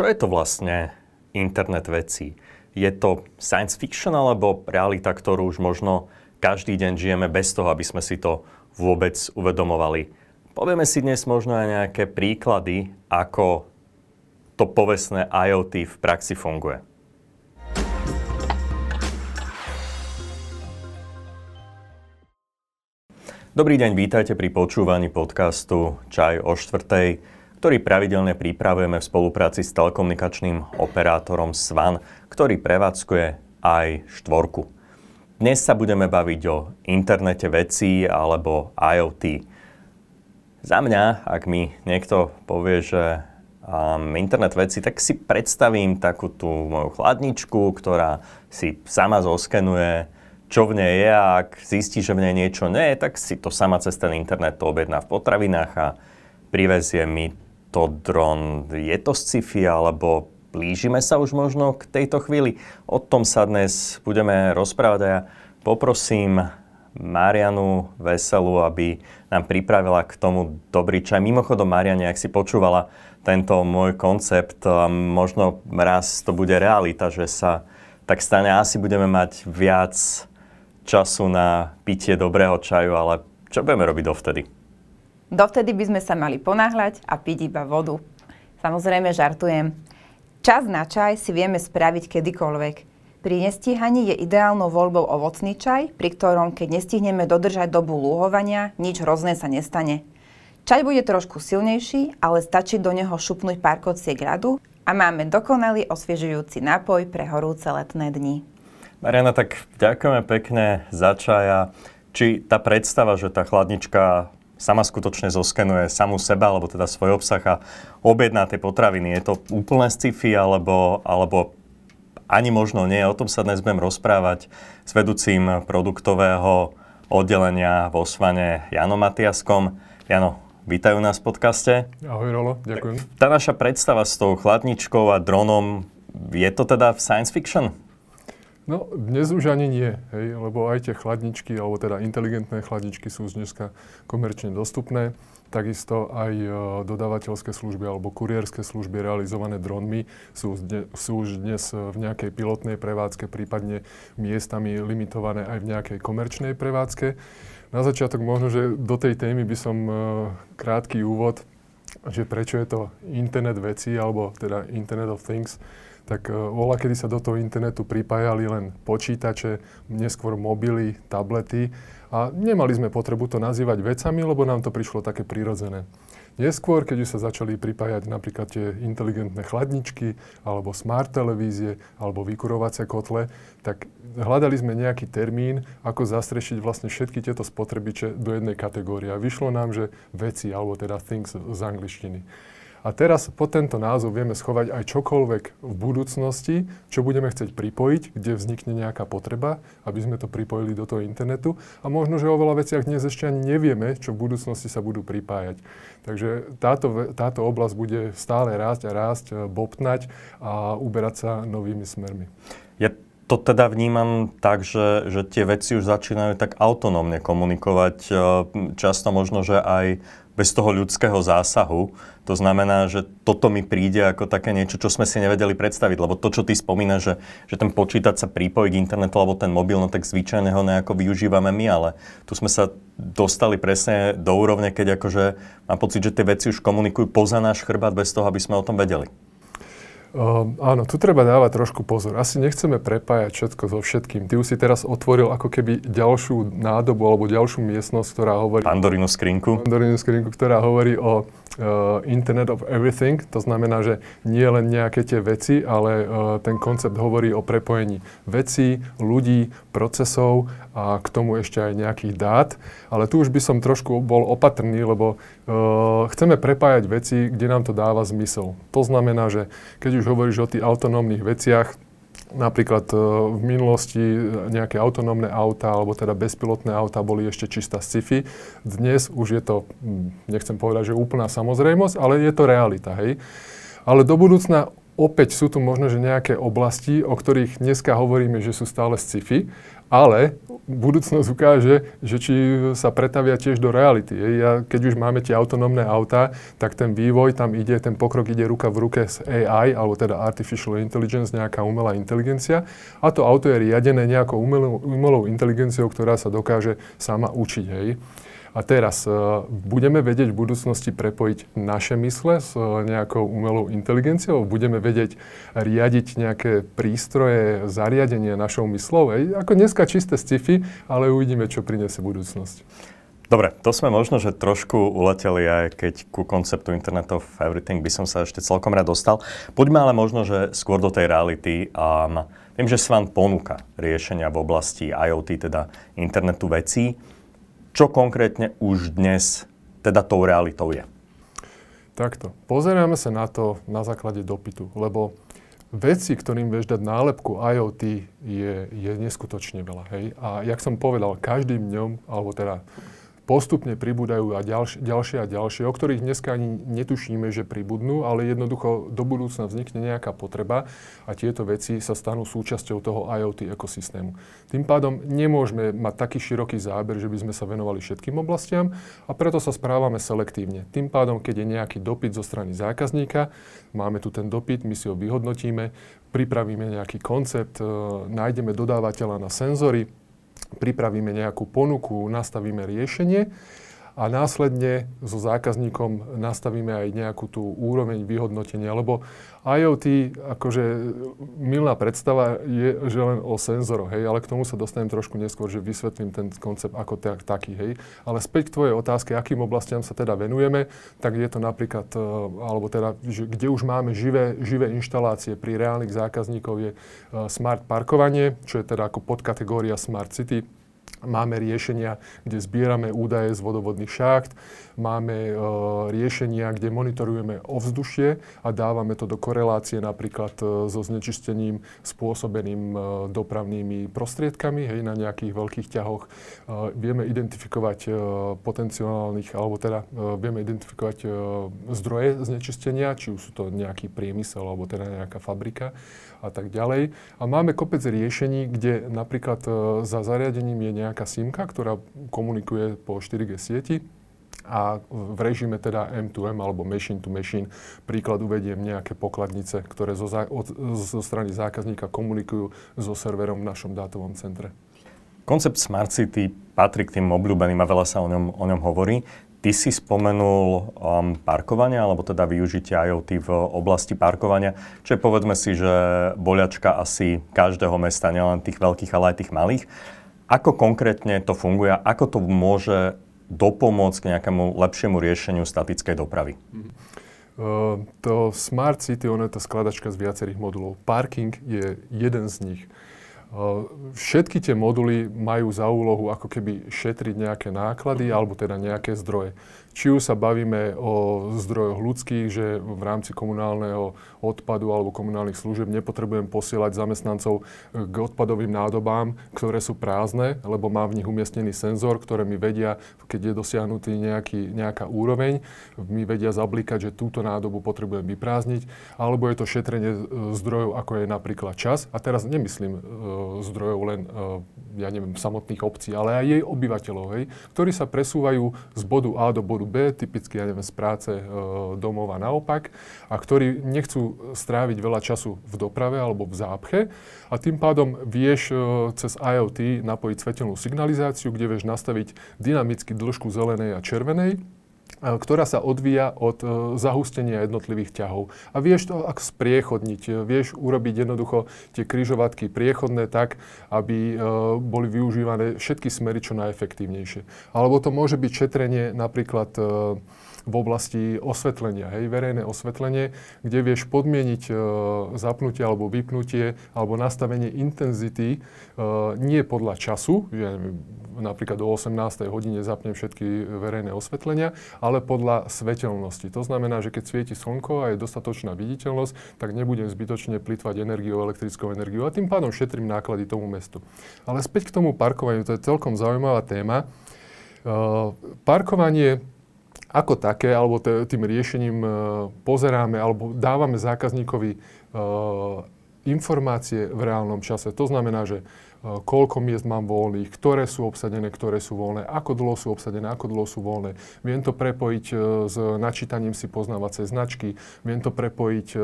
Čo je to vlastne internet vecí? Je to science fiction alebo realita, ktorú už možno každý deň žijeme bez toho, aby sme si to vôbec uvedomovali? Povieme si dnes možno aj nejaké príklady, ako to povestné IoT v praxi funguje. Dobrý deň, vítajte pri počúvaní podcastu Čaj o štvrtej, ktorý pravidelne pripravujeme v spolupráci s telekomunikačným operátorom SVAN, ktorý prevádzkuje aj štvorku. Dnes sa budeme baviť o internete vecí alebo IoT. Za mňa, ak mi niekto povie, že um, internet veci, tak si predstavím takú tú moju chladničku, ktorá si sama zoskenuje, čo v nej je a ak zistí, že v nej niečo nie je, tak si to sama cez ten internet to objedná v potravinách a privezie mi to dron. Je to sci-fi alebo blížime sa už možno k tejto chvíli? O tom sa dnes budeme rozprávať a ja poprosím Marianu Veselu, aby nám pripravila k tomu dobrý čaj. Mimochodom, Mariane, ak si počúvala tento môj koncept, možno raz to bude realita, že sa tak stane, asi budeme mať viac času na pitie dobrého čaju, ale čo budeme robiť dovtedy? Dovtedy by sme sa mali ponáhľať a piť iba vodu. Samozrejme, žartujem. Čas na čaj si vieme spraviť kedykoľvek. Pri nestíhaní je ideálnou voľbou ovocný čaj, pri ktorom, keď nestihneme dodržať dobu lúhovania, nič hrozné sa nestane. Čaj bude trošku silnejší, ale stačí do neho šupnúť pár kociek ľadu a máme dokonalý osviežujúci nápoj pre horúce letné dni. Mariana, tak ďakujeme pekne za čaja. Či tá predstava, že tá chladnička sama skutočne zoskenuje samú seba, alebo teda svoj obsah a objedná tie potraviny, je to úplné sci-fi, alebo, alebo ani možno nie. O tom sa dnes budem rozprávať s vedúcim produktového oddelenia vo Svane Janom Matiaskom. Jano, vítajú nás v podcaste. Ahoj Rolo, ďakujem. Tá naša predstava s tou chladničkou a dronom, je to teda v science fiction? No, dnes už ani nie, hej, lebo aj tie chladničky, alebo teda inteligentné chladničky sú už dneska komerčne dostupné. Takisto aj e, dodávateľské služby alebo kuriérske služby realizované dronmi sú, sú už dnes v nejakej pilotnej prevádzke, prípadne miestami limitované aj v nejakej komerčnej prevádzke. Na začiatok možno, že do tej témy by som e, krátky úvod, že prečo je to internet veci alebo teda Internet of Things tak voľa, e, kedy sa do toho internetu pripájali len počítače, neskôr mobily, tablety a nemali sme potrebu to nazývať vecami, lebo nám to prišlo také prirodzené. Neskôr, keď sa začali pripájať napríklad tie inteligentné chladničky, alebo smart televízie, alebo vykurovacie kotle, tak hľadali sme nejaký termín, ako zastrešiť vlastne všetky tieto spotrebiče do jednej kategórie. A vyšlo nám, že veci, alebo teda things z angličtiny. A teraz pod tento názov vieme schovať aj čokoľvek v budúcnosti, čo budeme chcieť pripojiť, kde vznikne nejaká potreba, aby sme to pripojili do toho internetu. A možno, že o veľa veciach dnes ešte ani nevieme, čo v budúcnosti sa budú pripájať. Takže táto, táto oblasť bude stále rásť a rásť, e, bobtnať a uberať sa novými smermi. To teda vnímam tak, že, že tie veci už začínajú tak autonómne komunikovať. E, často možno, že aj bez toho ľudského zásahu. To znamená, že toto mi príde ako také niečo, čo sme si nevedeli predstaviť, lebo to, čo ty spomínaš, že, že ten počítač sa pripojí k internetu alebo ten mobil, no tak zvyčajne ho nejako využívame my, ale tu sme sa dostali presne do úrovne, keď akože mám pocit, že tie veci už komunikujú poza náš chrbát bez toho, aby sme o tom vedeli. Uh, áno, tu treba dávať trošku pozor. Asi nechceme prepájať všetko so všetkým. Ty už si teraz otvoril ako keby ďalšiu nádobu alebo ďalšiu miestnosť, ktorá hovorí... Pandorinu skrinku. Pandorinu skrinku, ktorá hovorí o uh, Internet of Everything. To znamená, že nie len nejaké tie veci, ale uh, ten koncept hovorí o prepojení vecí, ľudí, procesov a k tomu ešte aj nejakých dát. Ale tu už by som trošku bol opatrný, lebo uh, chceme prepájať veci, kde nám to dáva zmysel. To znamená, že keď už hovoríš o tých autonómnych veciach, napríklad e, v minulosti nejaké autonómne auta alebo teda bezpilotné auta boli ešte čistá sci-fi. Dnes už je to, hm, nechcem povedať, že úplná samozrejmosť, ale je to realita, hej. Ale do budúcna opäť sú tu možno, že nejaké oblasti, o ktorých dneska hovoríme, že sú stále sci-fi, ale budúcnosť ukáže, že či sa pretavia tiež do reality. Ja, keď už máme tie autonómne autá, tak ten vývoj tam ide, ten pokrok ide ruka v ruke s AI, alebo teda Artificial Intelligence, nejaká umelá inteligencia. A to auto je riadené nejakou umelou, umelou inteligenciou, ktorá sa dokáže sama učiť. Hej. A teraz uh, budeme vedieť v budúcnosti prepojiť naše mysle s uh, nejakou umelou inteligenciou? Budeme vedieť riadiť nejaké prístroje, zariadenie našou myslou? Ej? Ako dneska čisté sci-fi, ale uvidíme, čo priniesie budúcnosť. Dobre, to sme možno, že trošku uleteli aj keď ku konceptu Internet of Everything by som sa ešte celkom rád dostal. Poďme ale možno, že skôr do tej reality. Um, viem, že Svan ponúka riešenia v oblasti IoT, teda internetu vecí. Čo konkrétne už dnes teda tou realitou je? Takto. Pozeráme sa na to na základe dopytu, lebo veci, ktorým vieš dať nálepku IoT, je, je neskutočne veľa. Hej? A jak som povedal, každým dňom, alebo teda postupne pribúdajú a ďalšie, ďalšie a ďalšie, o ktorých dneska ani netušíme, že pribudnú, ale jednoducho do budúcna vznikne nejaká potreba a tieto veci sa stanú súčasťou toho IoT ekosystému. Tým pádom nemôžeme mať taký široký záber, že by sme sa venovali všetkým oblastiam a preto sa správame selektívne. Tým pádom, keď je nejaký dopyt zo strany zákazníka, máme tu ten dopyt, my si ho vyhodnotíme, pripravíme nejaký koncept, e, nájdeme dodávateľa na senzory, pripravíme nejakú ponuku, nastavíme riešenie a následne so zákazníkom nastavíme aj nejakú tú úroveň vyhodnotenia, lebo IoT, akože milná predstava je, že len o senzoroch, hej, ale k tomu sa dostanem trošku neskôr, že vysvetlím ten koncept ako tak, taký, hej. Ale späť k tvojej otázke, akým oblastiam sa teda venujeme, tak je to napríklad, e, alebo teda, že, kde už máme živé, živé inštalácie pri reálnych zákazníkov je e, smart parkovanie, čo je teda ako podkategória smart city, Máme riešenia, kde zbierame údaje z vodovodných šácht, máme e, riešenia, kde monitorujeme ovzdušie a dávame to do korelácie napríklad e, so znečistením spôsobeným e, dopravnými prostriedkami hej, na nejakých veľkých ťahoch. E, vieme identifikovať e, potenciálnych, alebo teda e, vieme identifikovať e, zdroje znečistenia, či už sú to nejaký priemysel alebo teda nejaká fabrika a tak ďalej. A máme kopec riešení, kde napríklad e, za zariadením je nejaká SIMka, ktorá komunikuje po 4G sieti a v režime teda M2M alebo machine to machine. Príklad uvediem nejaké pokladnice, ktoré zo, od, zo strany zákazníka komunikujú so serverom v našom dátovom centre. Koncept Smart City patrí k tým obľúbeným a veľa sa o ňom, o ňom hovorí. Ty si spomenul um, parkovanie, alebo teda využitie IoT v oblasti parkovania, čo je povedzme si, že boľačka asi každého mesta, nielen tých veľkých, ale aj tých malých. Ako konkrétne to funguje? Ako to môže dopomôcť k nejakému lepšiemu riešeniu statickej dopravy? Uh, to Smart City, ono je to skladačka z viacerých modulov. Parking je jeden z nich. Všetky tie moduly majú za úlohu ako keby šetriť nejaké náklady alebo teda nejaké zdroje. Či už sa bavíme o zdrojoch ľudských, že v rámci komunálneho odpadu alebo komunálnych služieb nepotrebujem posielať zamestnancov k odpadovým nádobám, ktoré sú prázdne, lebo mám v nich umiestnený senzor, ktoré mi vedia, keď je dosiahnutý nejaký, nejaká úroveň, mi vedia zablikať, že túto nádobu potrebujem vyprázdniť, alebo je to šetrenie e, zdrojov, ako je napríklad čas. A teraz nemyslím e, zdrojov len, e, ja neviem, samotných obcí, ale aj jej obyvateľov, hej, ktorí sa presúvajú z bodu A do bodu B, typicky, ja neviem, z práce e, domov a naopak, a ktorí nechcú stráviť veľa času v doprave alebo v zápche a tým pádom vieš e, cez IoT napojiť svetelnú signalizáciu, kde vieš nastaviť dynamicky dĺžku zelenej a červenej, ktorá sa odvíja od e, zahustenia jednotlivých ťahov. A vieš to ako spriechodniť, e, vieš urobiť jednoducho tie kryžovatky priechodné tak, aby e, boli využívané všetky smery čo najefektívnejšie. Alebo to môže byť šetrenie napríklad v oblasti osvetlenia, hej, verejné osvetlenie, kde vieš podmieniť e, zapnutie alebo vypnutie alebo nastavenie intenzity e, nie podľa času, že napríklad do 18. hodine zapnem všetky verejné osvetlenia, ale podľa svetelnosti. To znamená, že keď svieti slnko a je dostatočná viditeľnosť, tak nebudem zbytočne plitvať energiou, elektrickou energiou a tým pádom šetrím náklady tomu mestu. Ale späť k tomu parkovaniu, to je celkom zaujímavá téma. Uh, parkovanie ako také, alebo tým riešením e, pozeráme, alebo dávame zákazníkovi e, informácie v reálnom čase. To znamená, že koľko miest mám voľných, ktoré sú obsadené, ktoré sú voľné, ako dlho sú obsadené, ako dlho sú voľné. Viem to prepojiť eh, s načítaním si poznávacej značky, viem to prepojiť eh,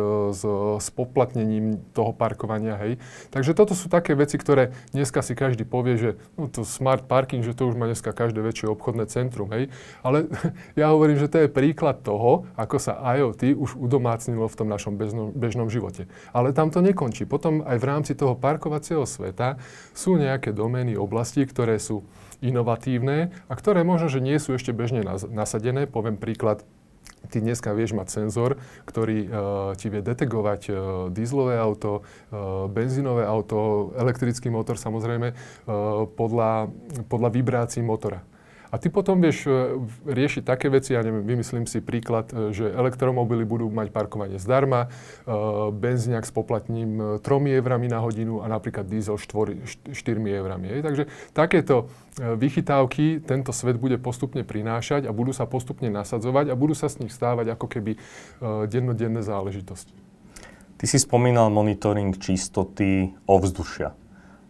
s poplatnením toho parkovania, hej. Takže toto sú také veci, ktoré dneska si každý povie, že no, to smart parking, že to už má dneska každé väčšie obchodné centrum, hej. Ale ja hovorím, že to je príklad toho, ako sa IoT už udomácnilo v tom našom bežnom, bežnom živote. Ale tam to nekončí. Potom aj v rámci toho parkovacieho sveta sú nejaké domény, oblasti, ktoré sú inovatívne a ktoré možno, že nie sú ešte bežne nasadené. Poviem príklad, ty dneska vieš mať senzor, ktorý uh, ti vie detegovať uh, dízlové auto, uh, benzínové auto, elektrický motor samozrejme, uh, podľa, podľa vibrácií motora. A ty potom vieš e, riešiť také veci, ja neviem, vymyslím si príklad, e, že elektromobily budú mať parkovanie zdarma, e, benzíňak s poplatním 3 eurami na hodinu a napríklad diesel 4, 4 eurami. Takže takéto vychytávky tento svet bude postupne prinášať a budú sa postupne nasadzovať a budú sa z nich stávať ako keby dennodenné záležitosti. Ty si spomínal monitoring čistoty ovzdušia.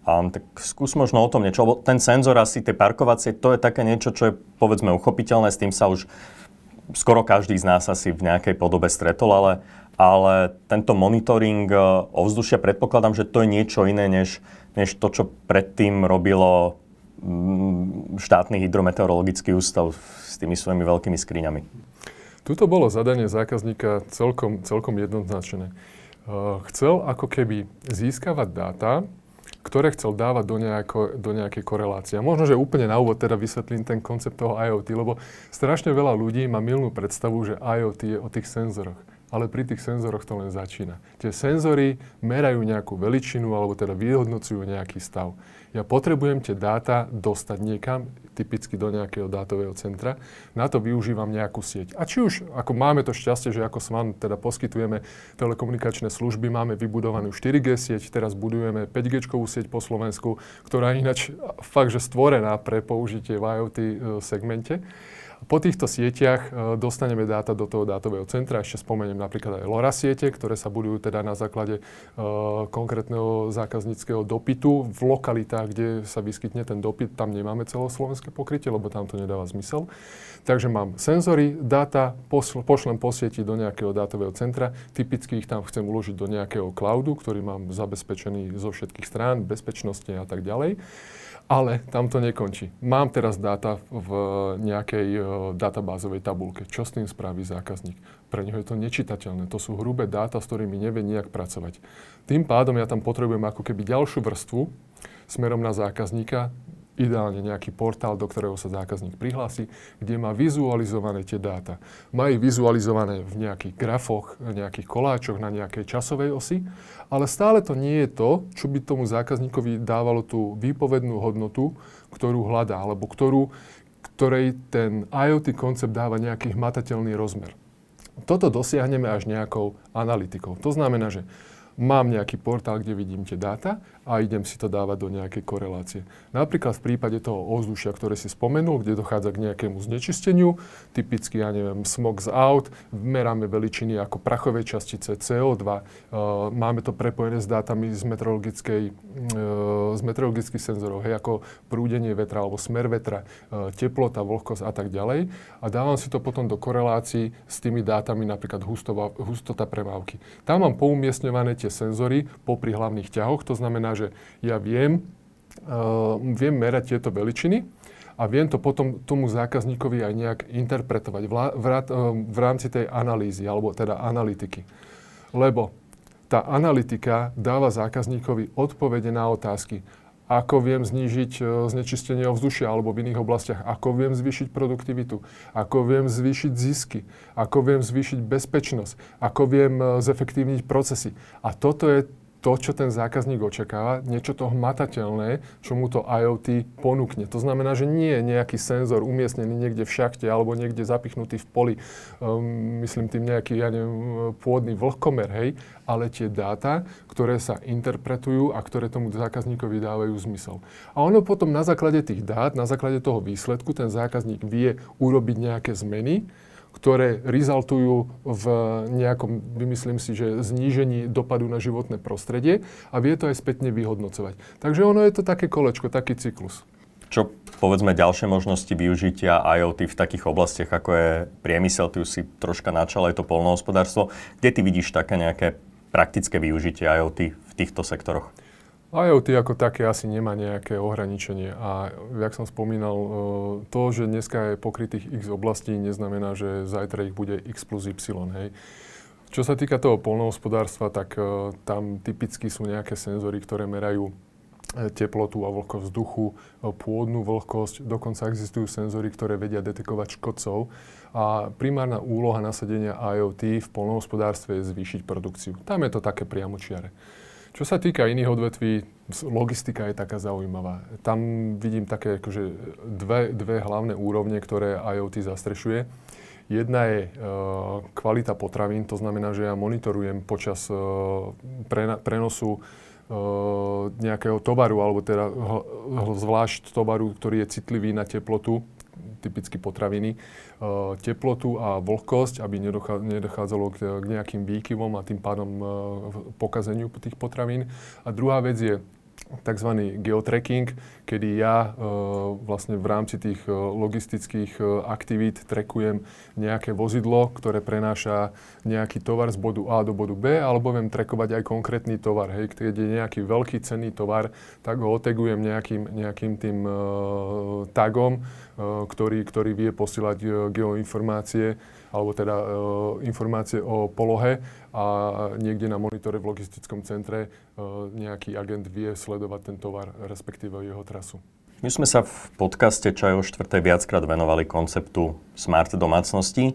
Um, tak skús možno o tom niečo, lebo ten senzor asi, tie parkovacie, to je také niečo, čo je povedzme uchopiteľné, s tým sa už skoro každý z nás asi v nejakej podobe stretol, ale, ale tento monitoring e, ovzdušia, predpokladám, že to je niečo iné, než, než to, čo predtým robilo mm, štátny hydrometeorologický ústav s tými svojimi veľkými skriňami. Tuto bolo zadanie zákazníka celkom, celkom jednoznačné. E, chcel ako keby získavať dáta, ktoré chcel dávať do, nejako, do nejakej korelácie. A možno, že úplne na úvod teda vysvetlím ten koncept toho IoT, lebo strašne veľa ľudí má milnú predstavu, že IoT je o tých senzoroch ale pri tých senzoroch to len začína. Tie senzory merajú nejakú veličinu alebo teda vyhodnocujú nejaký stav. Ja potrebujem tie dáta dostať niekam, typicky do nejakého dátového centra. Na to využívam nejakú sieť. A či už, ako máme to šťastie, že ako SWAN teda poskytujeme telekomunikačné služby, máme vybudovanú 4G sieť, teraz budujeme 5G sieť po Slovensku, ktorá ináč fakt, že stvorená pre použitie v IoT e, segmente. Po týchto sieťach e, dostaneme dáta do toho dátového centra. Ešte spomeniem napríklad aj LoRa siete, ktoré sa budujú teda na základe uh, konkrétneho zákazníckého dopytu v lokalitách, kde sa vyskytne ten dopyt. Tam nemáme celoslovenské pokrytie, lebo tam to nedáva zmysel. Takže mám senzory, dáta, pošlem po sieti do nejakého dátového centra. Typicky ich tam chcem uložiť do nejakého cloudu, ktorý mám zabezpečený zo všetkých strán, bezpečnostne a tak ďalej. Ale tam to nekončí. Mám teraz dáta v nejakej uh, databázovej tabulke. Čo s tým spraví zákazník? Pre neho je to nečitateľné. To sú hrubé dáta, s ktorými nevie nejak pracovať. Tým pádom ja tam potrebujem ako keby ďalšiu vrstvu smerom na zákazníka, ideálne nejaký portál, do ktorého sa zákazník prihlási, kde má vizualizované tie dáta. Má ich vizualizované v nejakých grafoch, nejakých koláčoch, na nejakej časovej osi, ale stále to nie je to, čo by tomu zákazníkovi dávalo tú výpovednú hodnotu, ktorú hľadá, alebo ktorú, ktorej ten IoT koncept dáva nejaký hmatateľný rozmer. Toto dosiahneme až nejakou analytikou. To znamená, že mám nejaký portál, kde vidím tie dáta a idem si to dávať do nejakej korelácie. Napríklad v prípade toho ovzdušia, ktoré si spomenul, kde dochádza k nejakému znečisteniu, typicky, ja neviem, smog z aut, meráme veličiny ako prachové častice CO2, uh, máme to prepojené s dátami z, meteorologickej, uh, z meteorologických senzorov, hej, ako prúdenie vetra alebo smer vetra, uh, teplota, vlhkosť a tak ďalej. A dávam si to potom do korelácií s tými dátami, napríklad hustova, hustota premávky. Tam mám poumiestňované tie senzory popri hlavných ťahoch, to znamená, že ja viem, uh, viem merať tieto veličiny a viem to potom tomu zákazníkovi aj nejak interpretovať v, v, uh, v rámci tej analýzy, alebo teda analytiky. Lebo tá analytika dáva zákazníkovi odpovede na otázky, ako viem znížiť uh, znečistenie ovzdušia alebo v iných oblastiach, ako viem zvýšiť produktivitu, ako viem zvýšiť zisky, ako viem zvýšiť bezpečnosť, ako viem zefektívniť procesy. A toto je to, čo ten zákazník očakáva, niečo to hmatateľné, čo mu to IoT ponúkne. To znamená, že nie je nejaký senzor umiestnený niekde v šachte alebo niekde zapichnutý v poli, um, myslím tým nejaký, ja neviem, pôvodný vlhkomer, hej, ale tie dáta, ktoré sa interpretujú a ktoré tomu zákazníkovi dávajú zmysel. A ono potom na základe tých dát, na základe toho výsledku, ten zákazník vie urobiť nejaké zmeny, ktoré rezultujú v nejakom, vymyslím si, že znížení dopadu na životné prostredie a vie to aj spätne vyhodnocovať. Takže ono je to také kolečko, taký cyklus. Čo povedzme ďalšie možnosti využitia IoT v takých oblastiach, ako je priemysel, ty už si troška načal aj to polnohospodárstvo. Kde ty vidíš také nejaké praktické využitie IoT v týchto sektoroch? IoT ako také asi nemá nejaké ohraničenie a jak som spomínal, e, to, že dneska je pokrytých x oblastí, neznamená, že zajtra ich bude x plus y. Hej. Čo sa týka toho polnohospodárstva, tak uh, tam typicky sú nejaké senzory, ktoré merajú e, teplotu a vlhkosť vzduchu, pôdnu vlhkosť, dokonca existujú senzory, ktoré vedia detekovať škodcov a primárna úloha nasadenia IoT v polnohospodárstve je zvýšiť produkciu. Tam je to také priamočiare. Čo sa týka iných odvetví, logistika je taká zaujímavá. Tam vidím také akože dve, dve hlavné úrovne, ktoré IoT zastrešuje. Jedna je uh, kvalita potravín, to znamená, že ja monitorujem počas uh, pre, prenosu uh, nejakého tovaru, alebo teda zvlášť tovaru, ktorý je citlivý na teplotu, typicky potraviny, Eh, teplotu a vlhkosť, aby nedochádzalo k nejakým výkyvom a tým pádom eh, pokazeniu tých potravín. A druhá vec je tzv. geotracking, kedy ja e, vlastne v rámci tých e, logistických e, aktivít trekujem nejaké vozidlo, ktoré prenáša nejaký tovar z bodu A do bodu B, alebo viem trekovať aj konkrétny tovar. Hej, keď je nejaký veľký cenný tovar, tak ho otegujem nejakým, nejakým tým tagom, ktorý, ktorý vie posielať geoinformácie alebo teda e, informácie o polohe a niekde na monitore v logistickom centre e, nejaký agent vie sledovať ten tovar, respektíve jeho trasu. My sme sa v podcaste Čaj o štvrtej viackrát venovali konceptu smart domácnosti.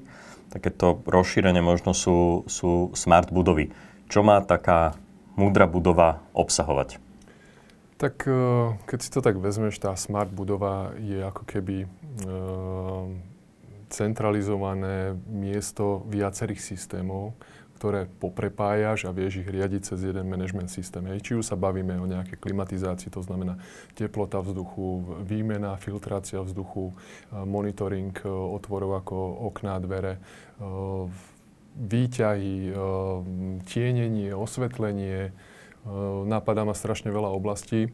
Takéto rozšírenie možno sú, sú smart budovy. Čo má taká múdra budova obsahovať? Tak e, keď si to tak vezmeš, tá smart budova je ako keby centralizované miesto viacerých systémov, ktoré poprepájaš a vieš ich riadiť cez jeden management systém. Hej. Či už sa bavíme o nejakej klimatizácii, to znamená teplota vzduchu, výmena, filtrácia vzduchu, monitoring e, otvorov ako okná, dvere, e, výťahy, e, tienenie, osvetlenie. Napadá ma strašne veľa oblastí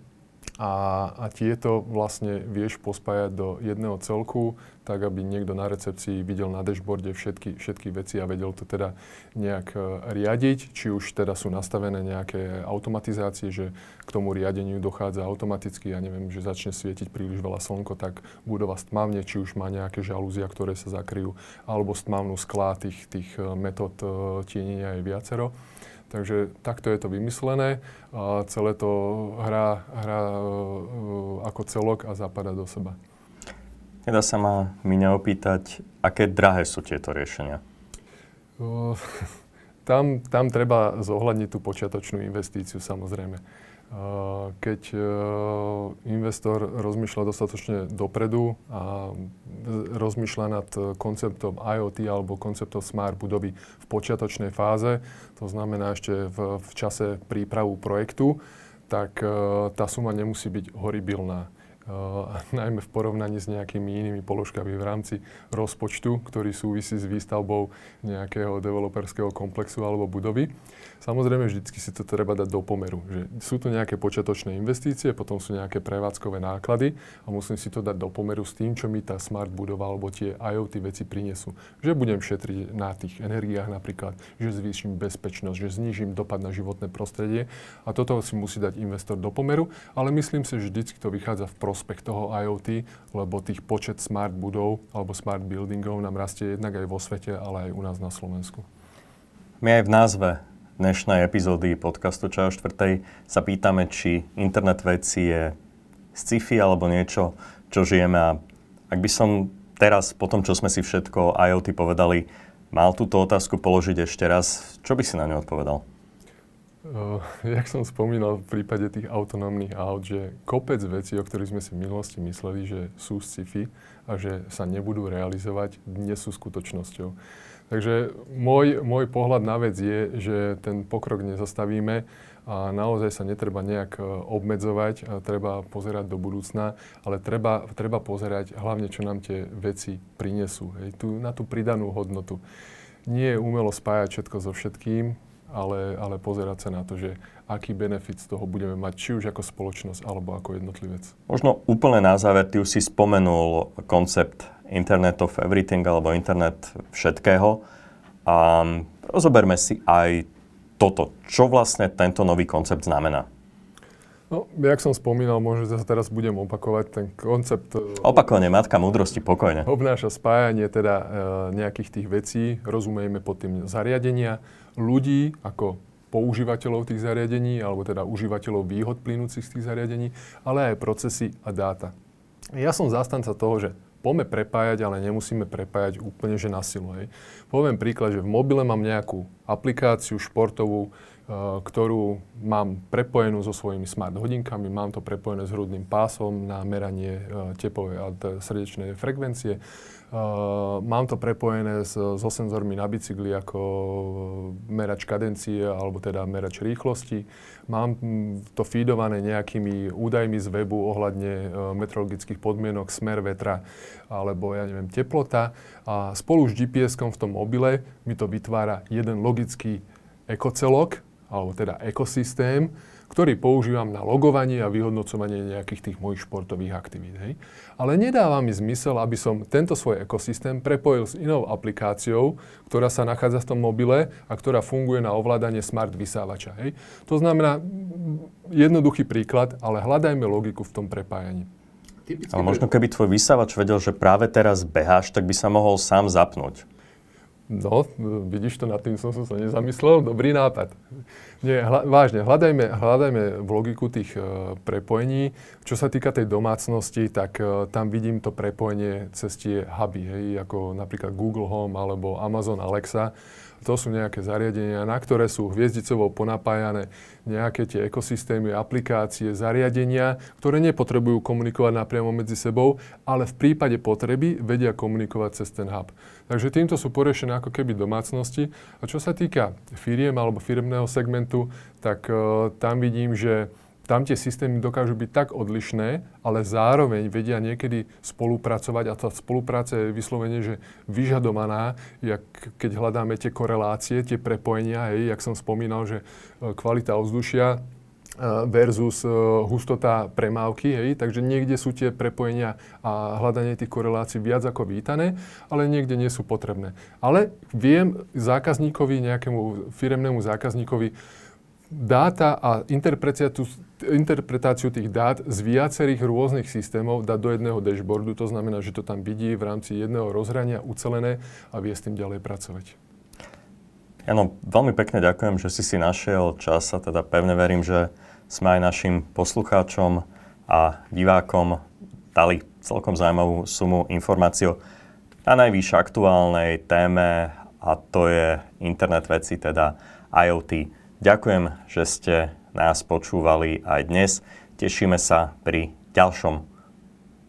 a, a tieto vlastne vieš pospájať do jedného celku, tak aby niekto na recepcii videl na dashboarde všetky, všetky veci a vedel to teda nejak e, riadiť, či už teda sú nastavené nejaké automatizácie, že k tomu riadeniu dochádza automaticky, ja neviem, že začne svietiť príliš veľa slnko, tak budova stmavne, či už má nejaké žalúzia, ktoré sa zakryjú, alebo stmavnú sklá, tých, tých e, metód e, tienenia je viacero. Takže takto je to vymyslené a celé to hrá, hrá uh, ako celok a zapadá do seba. Nedá sa ma mi neopýtať, aké drahé sú tieto riešenia? Tam, tam treba zohľadniť tú počiatočnú investíciu samozrejme. Keď e, investor rozmýšľa dostatočne dopredu a rozmýšľa nad konceptom IoT alebo konceptom smart budovy v počiatočnej fáze, to znamená ešte v, v čase prípravu projektu, tak e, tá suma nemusí byť horibilná. Najmä v porovnaní s nejakými inými položkami v rámci rozpočtu, ktorý súvisí s výstavbou nejakého developerského komplexu alebo budovy. Samozrejme, vždycky si to treba dať do pomeru. Že sú tu nejaké počiatočné investície, potom sú nejaké prevádzkové náklady a musím si to dať do pomeru s tým, čo mi tá smart budova alebo tie IoT veci prinesú. Že budem šetriť na tých energiách napríklad, že zvýšim bezpečnosť, že znížim dopad na životné prostredie a toto si musí dať investor do pomeru, ale myslím si, že vždycky to vychádza v prospech toho IoT, lebo tých počet smart budov alebo smart buildingov nám rastie jednak aj vo svete, ale aj u nás na Slovensku. My aj v názve dnešnej epizódy podcastu Čajo 4. sa pýtame, či internet veci je sci-fi alebo niečo, čo žijeme. A ak by som teraz, po tom, čo sme si všetko IoT povedali, mal túto otázku položiť ešte raz, čo by si na ňu odpovedal? Uh, jak som spomínal v prípade tých autonómnych aut, že kopec vecí, o ktorých sme si v minulosti mysleli, že sú sci-fi a že sa nebudú realizovať, dnes sú skutočnosťou. Takže môj, môj pohľad na vec je, že ten pokrok nezastavíme a naozaj sa netreba nejak e, obmedzovať, a treba pozerať do budúcna, ale treba, treba pozerať hlavne, čo nám tie veci prinesú, hej, tú, na tú pridanú hodnotu. Nie je umelo spájať všetko so všetkým, ale, ale pozerať sa na to, že aký benefit z toho budeme mať, či už ako spoločnosť, alebo ako jednotlivec. Možno úplne na záver, ty už si spomenul koncept Internet of Everything, alebo Internet všetkého. A rozoberme si aj toto. Čo vlastne tento nový koncept znamená? No, jak som spomínal, možno sa teraz budem opakovať, ten koncept... E, Opakovane, matka múdrosti, pokojne. Obnáša spájanie teda e, nejakých tých vecí, rozumieme pod tým zariadenia, ľudí ako používateľov tých zariadení, alebo teda užívateľov výhod plynúcich z tých zariadení, ale aj procesy a dáta. Ja som zastanca toho, že poďme prepájať, ale nemusíme prepájať úplne, že na silu. Hej. Poviem príklad, že v mobile mám nejakú aplikáciu športovú, ktorú mám prepojenú so svojimi smart hodinkami, mám to prepojené s hrudným pásom na meranie eh, tepovej a srdečnej frekvencie. Uh, mám to prepojené s, so senzormi na bicykli ako merač kadencie alebo teda merač rýchlosti. Mám hm, to feedované nejakými údajmi z webu ohľadne meteorologických podmienok, smer vetra alebo ja neviem teplota. A spolu s GPS-kom v tom mobile mi to vytvára jeden logický ekocelok, alebo teda ekosystém, ktorý používam na logovanie a vyhodnocovanie nejakých tých mojich športových aktivít. Hej. Ale nedáva mi zmysel, aby som tento svoj ekosystém prepojil s inou aplikáciou, ktorá sa nachádza v tom mobile a ktorá funguje na ovládanie smart vysávača. Hej. To znamená, jednoduchý príklad, ale hľadajme logiku v tom prepájaní. Typicky ale možno keby tvoj vysávač vedel, že práve teraz beháš, tak by sa mohol sám zapnúť. No, vidíš to, nad tým som sa nezamyslel. Dobrý nápad. Nie, hla, vážne, hľadajme, hľadajme v logiku tých uh, prepojení. Čo sa týka tej domácnosti, tak uh, tam vidím to prepojenie cez tie huby, hej, ako napríklad Google Home alebo Amazon Alexa. To sú nejaké zariadenia, na ktoré sú hviezdicovo ponapájané nejaké tie ekosystémy, aplikácie, zariadenia, ktoré nepotrebujú komunikovať napriamo medzi sebou, ale v prípade potreby vedia komunikovať cez ten hub. Takže týmto sú porešené ako keby domácnosti. A čo sa týka firiem alebo firmného segmentu, tak uh, tam vidím, že tam tie systémy dokážu byť tak odlišné, ale zároveň vedia niekedy spolupracovať a tá spolupráca je vyslovene, že vyžadovaná, jak, keď hľadáme tie korelácie, tie prepojenia, hej, jak som spomínal, že e, kvalita ovzdušia e, versus e, hustota premávky, hej, takže niekde sú tie prepojenia a hľadanie tých korelácií viac ako vítané, ale niekde nie sú potrebné. Ale viem zákazníkovi, nejakému firemnému zákazníkovi dáta a interpretáciu, interpretáciu tých dát z viacerých rôznych systémov dať do jedného dashboardu. To znamená, že to tam vidí v rámci jedného rozhrania ucelené a vie s tým ďalej pracovať. Áno, veľmi pekne ďakujem, že si si našiel čas a teda pevne verím, že sme aj našim poslucháčom a divákom dali celkom zaujímavú sumu informácií na najvyššie aktuálnej téme a to je internet veci, teda IoT. Ďakujem, že ste nás počúvali aj dnes. Tešíme sa pri ďalšom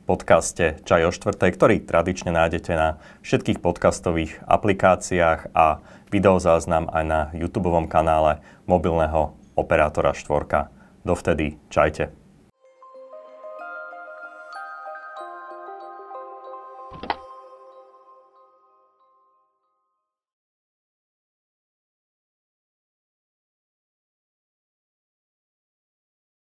podcaste Čaj o štvrtej, ktorý tradične nájdete na všetkých podcastových aplikáciách a videozáznam aj na YouTube kanále mobilného operátora štvorka. Dovtedy čajte.